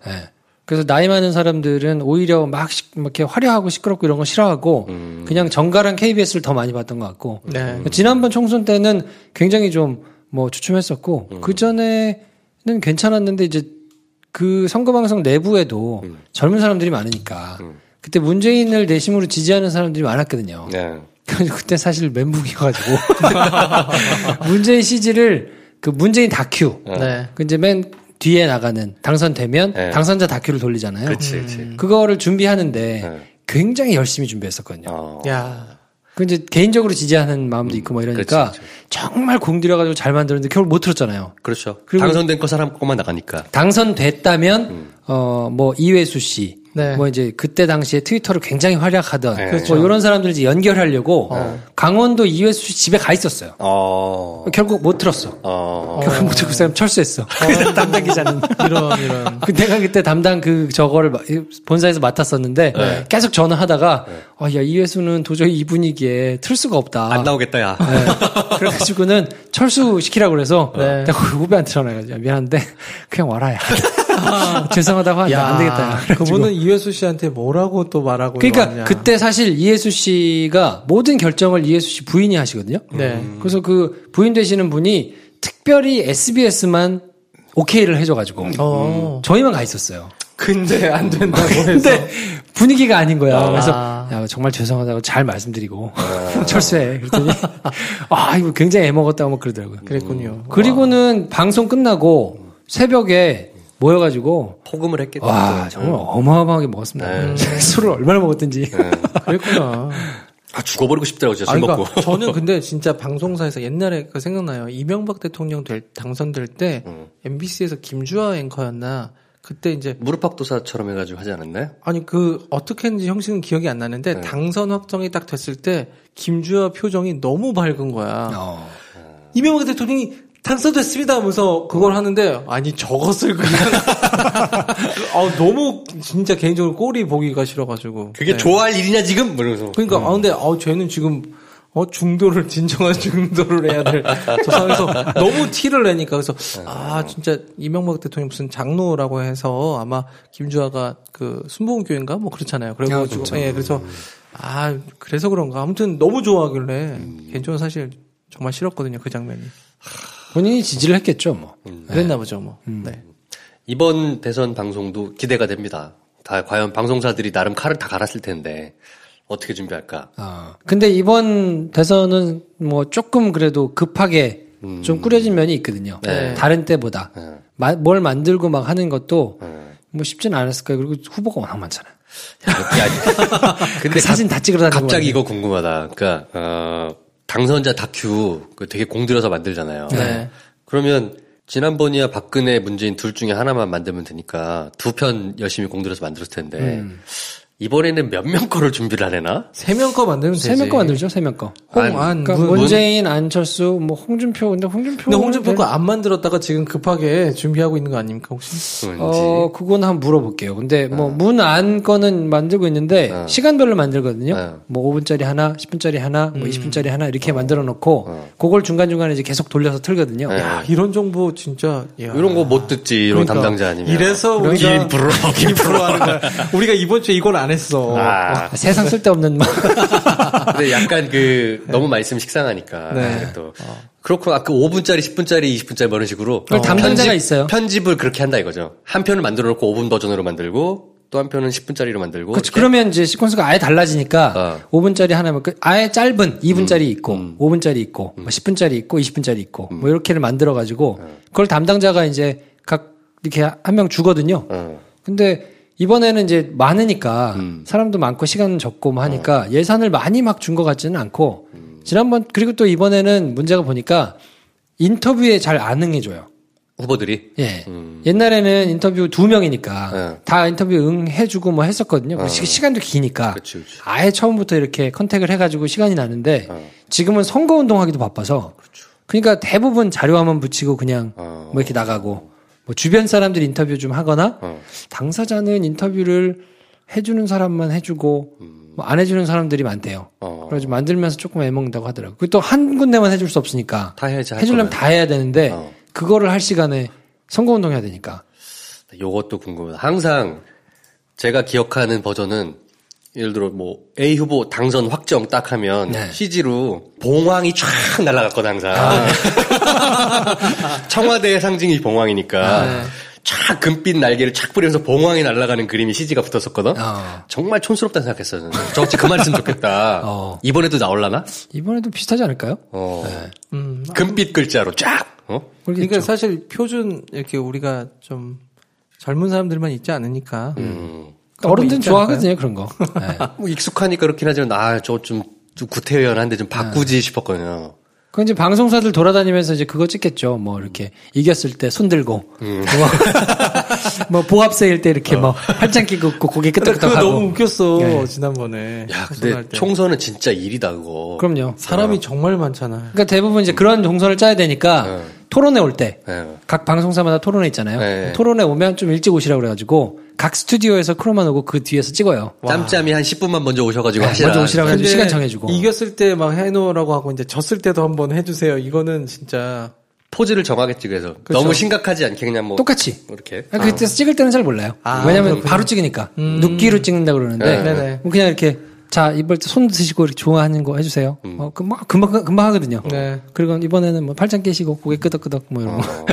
예. 그래서 나이 많은 사람들은 오히려 막, 시- 막 이렇게 화려하고 시끄럽고 이런 거 싫어하고 음. 그냥 정갈한 KBS를 더 많이 봤던 것 같고 네. 지난번 총선 때는 굉장히 좀 뭐 주춤했었고 음. 그 전에는 괜찮았는데 이제 그 선거 방송 내부에도 음. 젊은 사람들이 많으니까 그때 문재인을 내심으로 지지하는 사람들이 많았거든요. 네. 그래서 그때 사실 멘붕이어가지고 문재인 CG를 그 문재인 다큐 네. 그 이제 맨 뒤에 나가는 당선되면 네. 당선자 다큐를 돌리잖아요. 그렇지, 그렇지. 그거를 준비하는데 네. 굉장히 열심히 준비했었거든요. 어. 야. 그 이제 개인적으로 지지하는 마음도 있고 뭐 이러니까 그렇지, 정말 공들여가지고 잘 만들었는데 결국 못 들었잖아요. 그렇죠. 그리고- 당선된 거 사람 것만 나가니까. 당선됐다면 음. 어뭐 이회수 씨, 네. 뭐 이제 그때 당시에 트위터를 굉장히 활약하던 네. 뭐 이런 사람들 이제 연결하려고 강원도 이회수 씨 집에 가 있었어요. 어. 결국 못 들었어. 어. 결국 못 들고 그 사람 철수했어. 그 담당 기자는. 이런, 이런. 그 내가 그때 담당 그 저거를 마- 본사에서 맡았었는데 네. 계속 전화하다가 아, 야 이회수는 도저히 이 분위기에 틀 수가 없다. 안 나오겠다, 야. 네. 그래가지고는 철수 시키라고 그래서 네. 내가 거기 후배한테 전화해가지고 야, 미안한데 그냥 와라 야. 죄송하다고 하는데 안 되겠다. 그분은 이회수 씨한테 뭐라고 또 말하고 그러니까 왔냐. 그때 사실 이혜수 씨가 모든 결정을 이혜수 씨 부인이 하시거든요. 네. 그래서 그 부인 되시는 분이 특별히 SBS만 오케이를 해줘가지고 어. 저희만 가 있었어요. 근데 안 된다고 해서. 근데 분위기가 아닌 거야. 아. 그래서 야, 정말 죄송하다고 잘 말씀드리고 철수해. 그랬더니 아 이거 굉장히 애먹었다고 막 그러더라고요. 그랬군요. 그리고는 방송 끝나고 새벽에 모여가지고 포금을 했겠다. 와 정말 어마어마하게 먹었습니다. 네. 술을 얼마나 먹었든지. 그랬구나. 아, 죽어버리고 싶더라고, 진짜 아, 술 그러니까 먹고. 저는 근데 진짜 방송사에서 옛날에 그 생각나요. 이명박 대통령 될, 당선될 때 음. MBC에서 김주아 앵커였나 그때 이제 무릎팍도사처럼 해가지고 하지 않았나요? 아니 그 어떻게 했는지 형식은 기억이 안 나는데 네. 당선 확정이 딱 됐을 때 김주아 표정이 너무 밝은 거야. 어. 이명박 대통령이 당선됐습니다 하면서 그걸 하는데 아니 저것을 그냥 아, 너무 진짜 개인적으로 꼴이 보기가 싫어가지고. 그게 네. 좋아할 일이냐 지금? 뭐 이러면서. 그러니까 아 근데 아 쟤는 지금 어 중도를 진정한 중도를 해야 될 저 상황에서 너무 티를 내니까. 그래서 아 진짜 이명박 대통령 무슨 장로라고 해서 아마 김주아가 그 순복음교회인가? 뭐 그렇잖아요. 그래가지고 예 그래서 아 그래서 그런가? 아무튼 너무 좋아하길래 개인적으로 사실 정말 싫었거든요 그 장면이 본인이 지지를 했겠죠, 뭐. 그랬나 보죠 뭐. 네. 이번 대선 방송도 기대가 됩니다. 다 과연 방송사들이 나름 칼을 다 갈았을 텐데 어떻게 준비할까? 아, 근데 이번 대선은 뭐 조금 그래도 급하게 좀 꾸려진 면이 있거든요. 네. 다른 때보다. 네. 마- 뭘 만들고 막 하는 것도 뭐 쉽지는 않았을 거예요. 그리고 후보가 워낙 많잖아요. 야, 근데 그 사진 다 찍으러 다니고 갑자기. 이거 궁금하다. 그러니까 어, 당선자 다큐 그 되게 공들여서 만들잖아요. 네. 그러면 지난번이야 박근혜 문재인 둘 중에 하나만 만들면 되니까 두 편 열심히 공들여서 만들었을 텐데 음. 이번에는 몇 명 거를 준비를 하려나? 세 명 거 만들면 되지. 세명 거 만들죠, 세 명 거. 홍, 안, 안, 그러니까 문- 문재인, 안철수, 뭐 홍준표, 근데 홍준표. 근데 홍준표 거 안 만들었다가 지금 급하게 준비하고 있는 거 아닙니까 혹시? 왠지. 어, 그건 한번 물어볼게요. 근데 뭐 문안 거는 만들고 있는데 어. 시간별로 만들거든요. 어. 뭐 5분짜리 하나, 10분짜리 하나, 뭐 20분짜리 하나 이렇게 만들어 놓고 어. 그걸 중간중간에 이제 계속 돌려서 틀거든요. 네. 야 이런 정보 진짜 야. 이런 거 못 듣지 이런 그러니까 담당자 아니면. 이래서 우리가 김프로 김프로 하는 거야. 우리가 이번 주에 이걸 안 했어. 아, 세상 쓸데없는 뭐. 근데 약간 그 너무 많이 쓰면 식상하니까 네. 또 그렇고 아까 5분짜리, 10분짜리, 20분짜리 뭐 이런 식으로 그걸 담당자가 있어요. 편집을 그렇게 한다 이거죠. 한 편을 만들어 놓고 5분 버전으로 만들고 또 한 편은 10분짜리로 만들고 그렇죠. 그러면 이제 시퀀스가 아예 달라지니까 어. 5분짜리 하나면 끝. 아예 짧은 2분짜리 있고 음. 5분짜리 있고 뭐 10분짜리 있고 20분짜리 있고 뭐 이렇게를 만들어 가지고 어. 그걸 담당자가 이제 각 이렇게 한 명 주거든요. 어. 근데 이번에는 이제 많으니까 음. 사람도 많고 시간 적고 뭐 하니까 어. 예산을 많이 막 준 것 같지는 않고 음. 지난번 그리고 또 이번에는 문제가 보니까 인터뷰에 잘 안 응해줘요. 후보들이 예. 음. 옛날에는 인터뷰 두 명이니까 네. 다 인터뷰 응해주고 뭐 했었거든요. 어. 시- 시간도 기니까. 그치, 그치. 아예 처음부터 이렇게 컨택을 해가지고 시간이 나는데 어. 지금은 선거 운동하기도 바빠서. 그러니까 대부분 자료화만 붙이고 그냥 어. 뭐 이렇게 나가고 뭐 주변 사람들 인터뷰 좀 하거나 어. 당사자는 인터뷰를 해주는 사람만 해주고 뭐안 해주는 사람들이 많대요. 음. 어. 그래서 만들면서 조금 애먹는다고 하더라고요. 그리고 또한 군데만 해줄 수 없으니까 다 해야지 할 해주려면 거면. 다 해야 되는데 어. 그거를 할 시간에 선거운동 해야 되니까. 요것도 궁금해요. 항상 제가 기억하는 버전은 예를 들어 뭐 A 후보 당선 확정 딱 하면 네. CG로 봉황이 쫙 날아갔거든 항상. 아. 청와대의 상징이 봉황이니까 쫙 금빛 날개를 쫙 뿌리면서 봉황이 날아가는 그림이 CG가 붙었었거든. 어. 정말 촌스럽다는 생각했어요. 저는. 저같이 그만 했으면 좋겠다. 어. 이번에도 나올라나? 이번에도 비슷하지 않을까요? 어. 음. 금빛 글자로 쫙. 어? 그러니까 사실 표준 이렇게 우리가 좀 젊은 사람들만 있지 않으니까. 음. 거 어른들은 좋아하거든요, 그런 거. 네. 뭐 익숙하니까 그렇긴 하지만 아저좀 좀 구태연한데 좀 바꾸지 싶었거든요. 그건 이제 방송사들 돌아다니면서 이제 그거 찍겠죠. 뭐 이렇게 이겼을 때 손 들고, 음. 뭐, 뭐 보합세일 때 이렇게 뭐 팔짱 끼고 고개 그거 끄덕끄덕 하고. 너무 웃겼어 네. 지난번에. 야, 근데 때. 총선은 진짜 일이다 그거. 그럼요. 사람이 정말 많잖아요. 그러니까 대부분 이제 그런 동선을 짜야 되니까 네. 토론회 올 때. 네. 각 방송사마다 토론회 있잖아요. 네. 토론회 오면 좀 일찍 오시라고 그래가지고 각 스튜디오에서 크로만 오고 그 뒤에서 찍어요. 짬짬이 한 10분만 먼저 오셔가지고 네, 하시라. 먼저 오시라고 근데 시간 정해주고. 이겼을 때 막 해놓으라고 하고 이제 졌을 때도 한번 해주세요. 이거는 진짜 포즈를 정하겠지 그래서 그렇죠. 너무 심각하지 않게 그냥 뭐 똑같이. 이렇게. 아, 그때 찍을 때는 잘 몰라요. 아, 왜냐면 그렇군요. 바로 찍으니까. 눕기로 찍는다 그러는데. 네. 네네. 뭐 그냥 이렇게, 자, 이번 때손 드시고 이렇게 좋아하는 거 해주세요. 어, 금방, 금방, 금방 하거든요. 네. 그리고 이번에는 뭐 팔짱 끼시고 고개 끄덕끄덕 뭐 이런 거. 어.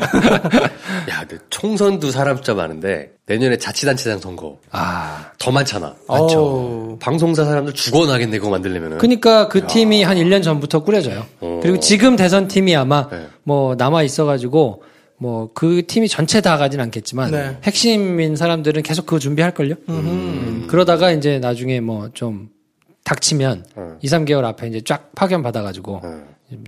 야, 근데 총선도 사람 숫자 많은데 내년에 자치단체장 선거 아. 더 많잖아. 어우. 방송사 사람들 죽어나겠네 그거 만들려면은. 그니까 그 팀이 한 1년 전부터 꾸려져요. 어. 그리고 지금 대선 팀이 아마 네. 뭐 남아 있어가지고 뭐그 팀이 전체 다 가진 않겠지만 네. 핵심인 사람들은 계속 그거 준비할걸요? 음. 그러다가 이제 나중에 뭐좀 닥치면 어. 2, 3개월 앞에 이제 쫙 파견 받아가지고 어.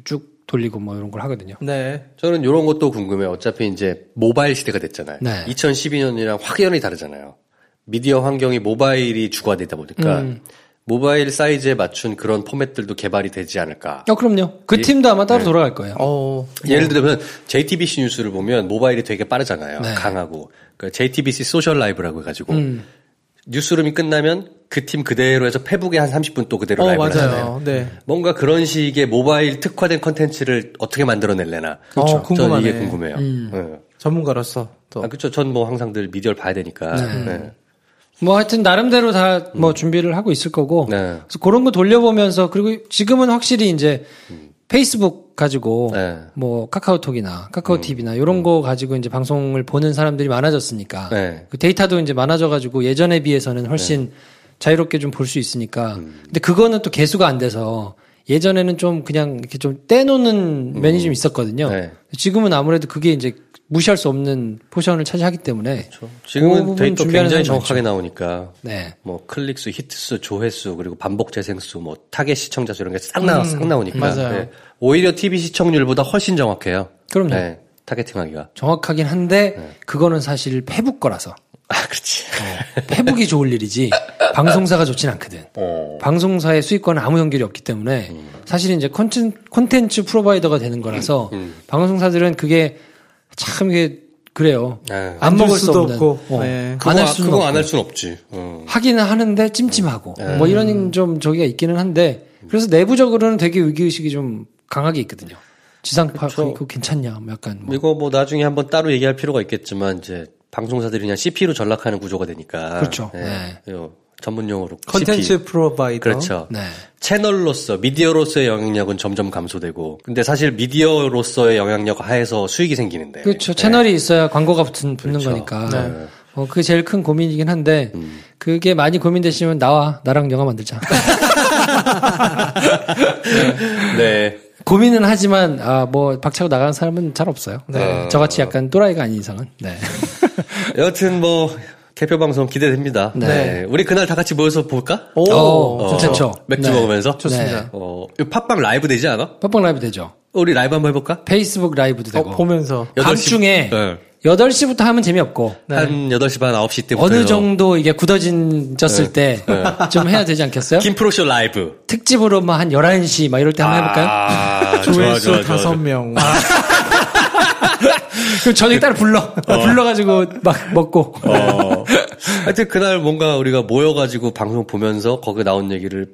쭉 돌리고 뭐 이런 걸 하거든요. 네. 저는 이런 것도 궁금해요. 어차피 이제 모바일 시대가 됐잖아요. 네. 2012년이랑 확연히 다르잖아요. 미디어 환경이 모바일이 주가 되다 보니까 음. 모바일 사이즈에 맞춘 그런 포맷들도 개발이 되지 않을까. 어, 그럼요. 그 예. 팀도 아마 따로 네. 돌아갈 거예요. 어, 예를 들면 JTBC 뉴스를 보면 모바일이 되게 빠르잖아요. 네. 강하고. 그 JTBC 소셜 라이브라고 해가지고 음. 뉴스룸이 끝나면 그 팀 그대로 해서 페북에 한 30분 또 그대로 어, 라이브를 맞아요. 하잖아요. 네. 뭔가 그런 식의 모바일 특화된 컨텐츠를 어떻게 만들어낼래나. 그렇죠. 저는 궁금하네. 이게 궁금해요. 음. 네. 전문가로서 또. 아, 그렇죠. 전 뭐 항상 늘 미디어를 봐야 되니까. 네. 뭐 하여튼 나름대로 다뭐 준비를 하고 있을 거고. 네. 그래서 그런 거 돌려보면서 그리고 지금은 확실히 이제 페이스북 가지고 네. 뭐 카카오톡이나 카카오 TV나 이런 거 가지고 이제 방송을 보는 사람들이 많아졌으니까 네. 그 데이터도 이제 많아져가지고 예전에 비해서는 훨씬 자유롭게 좀 볼 수 있으니까. 음. 근데 그거는 또 개수가 안 돼서 예전에는 좀 그냥 이렇게 좀 떼놓는 면이 좀 있었거든요. 음. 네. 지금은 아무래도 그게 이제 무시할 수 없는 포션을 차지하기 때문에 그렇죠. 지금은 그 데이터 굉장히 정확하게 많죠. 나오니까. 네. 뭐 클릭수, 히트수, 조회수, 그리고 반복 재생수, 뭐 타겟 시청자 수 이런 게 싹 나와, 싹 나오니까. 네. 맞아요. 오히려 TV 시청률보다 훨씬 정확해요. 그럼요. 네. targeting하기가. 정확하긴 한데 네. 그거는 사실 페북 거라서 아, 그렇지. 페북이 좋을 일이지 방송사가 좋진 않거든. 어. 방송사의 수익과는 아무 연결이 없기 때문에 사실 이제 콘텐, 콘텐츠 provider가 되는 거라서 음. 방송사들은 그게 참 이게 그래요. 네. 안 먹을 수 없는. 없고. 어. 네. 그거, 안할 아- 수는 그거. 안 할 수는 없지. 어. 하기는 하는데 찜찜하고 뭐 이런 좀 저기가 있기는 한데 그래서 내부적으로는 되게 위기의식이 좀 강하게 있거든요. 지상파 그쵸. 그거 괜찮냐 뭐 약간 뭐. 이거 뭐 나중에 한번 따로 얘기할 필요가 있겠지만, 이제 방송사들이 그냥 CP로 전락하는 구조가 되니까. 그렇죠. 네. 네. 요 전문 용어로. 컨텐츠 CP. 프로바이더. 그렇죠. 네. 채널로서 미디어로서의 영향력은 점점 감소되고 근데 사실 미디어로서의 영향력 하에서 수익이 생기는데 그렇죠. 네. 채널이 있어야 광고가 붙은, 붙는 그렇죠. 거니까. 네. 어, 그게 제일 큰 고민이긴 한데, 음. 그게 많이 고민되시면 나와, 나랑 영화 만들자. 네. 고민은 하지만, 아, 뭐, 박차고 나가는 사람은 잘 없어요. 네. 저같이 약간 또라이가 아닌 이상은. 네. 여튼 뭐 개표 방송 기대됩니다. 네. 네. 우리 그날 다 같이 모여서 볼까? 오, 어, 괜찮죠. 맥주 네. 먹으면서 좋습니다. 네. 어, 이거 팟빵 라이브 되지 않아? 팟빵 라이브 되죠. 우리 라이브 한번 해볼까? 페이스북 라이브도 어, 되고. 보면서. 밤중에 네. 8시 부터 하면 재미없고, 한 8시 반 9시 때부터 어느 정도 이게 굳어진졌을 때 좀 해야 되지 않겠어요? 김프로쇼 라이브. 특집으로 뭐한 11시 막 이럴 때 한번 해볼까요? 아, 조회수 좋아, 좋아, 다섯 좋아. 명. 그럼 저녁에 따로 불러. 불러가지고 막 먹고. 어. 하여튼 그날 뭔가 우리가 모여가지고 방송 보면서 거기 나온 얘기를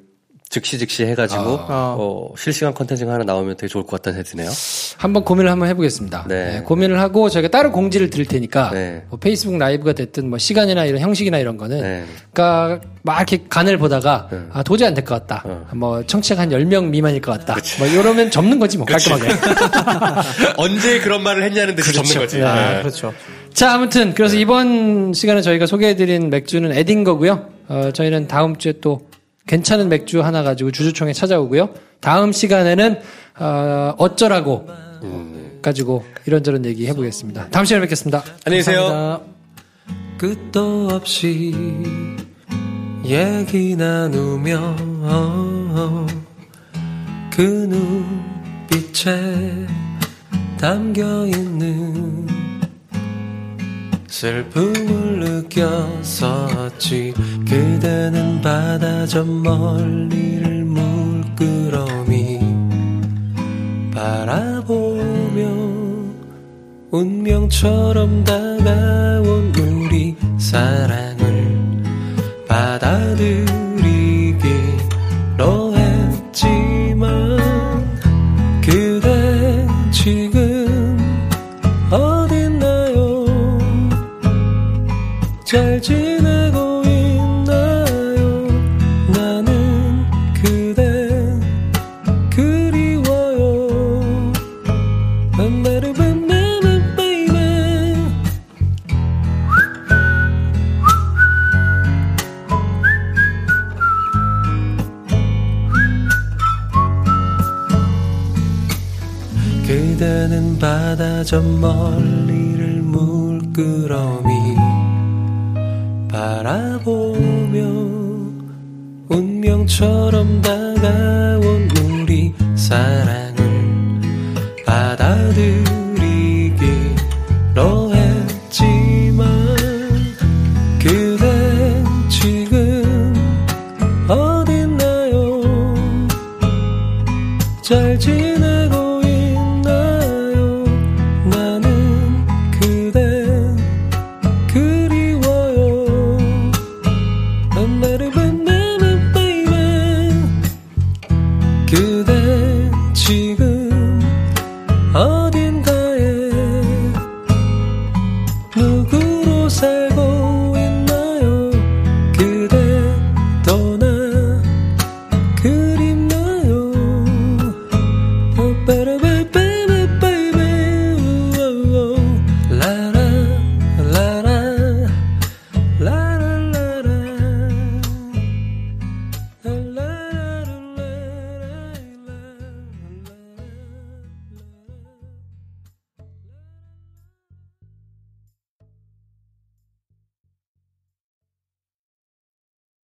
즉시 즉시 해가지고 아. 어, 실시간 컨텐츠가 하나 나오면 되게 좋을 것 같다는 생각이 드네요. 한번 고민을 한번 해보겠습니다. 네. 네, 고민을 하고 저희가 따로 공지를 드릴 테니까 네. 뭐 페이스북 라이브가 됐든 뭐 시간이나 이런 형식이나 이런 거는 네. 그러니까 막 이렇게 간을 보다가 아 도저히 안 될 것 같다. 어. 뭐 청취자가 한 10명 미만일 것 같다. 뭐 이러면 접는 거지 뭐 깔끔하게. 언제 그런 말을 했냐는 듯이 접는 거지. 아, 네. 그렇죠. 자, 아무튼 그래서 이번 시간에 저희가 소개해드린 맥주는 에딩거고요. 어, 저희는 다음 주에 또 괜찮은 맥주 하나 가지고 주주총회 찾아오고요. 다음 시간에는 어, 어쩌라고 가지고 이런저런 얘기 해보겠습니다. 다음 시간에 뵙겠습니다. 안녕히 계세요. 끝도 없이 얘기 나누며 그 눈빛에 담겨 있는 슬픔을 느꼈었지. 그대는 바다 저 멀리를 물끄러미 바라보며 운명처럼 다가온 우리 사랑 저 멀리를 물끄러미 바라보며 운명처럼 다가온 우리 사랑을 받아들이기로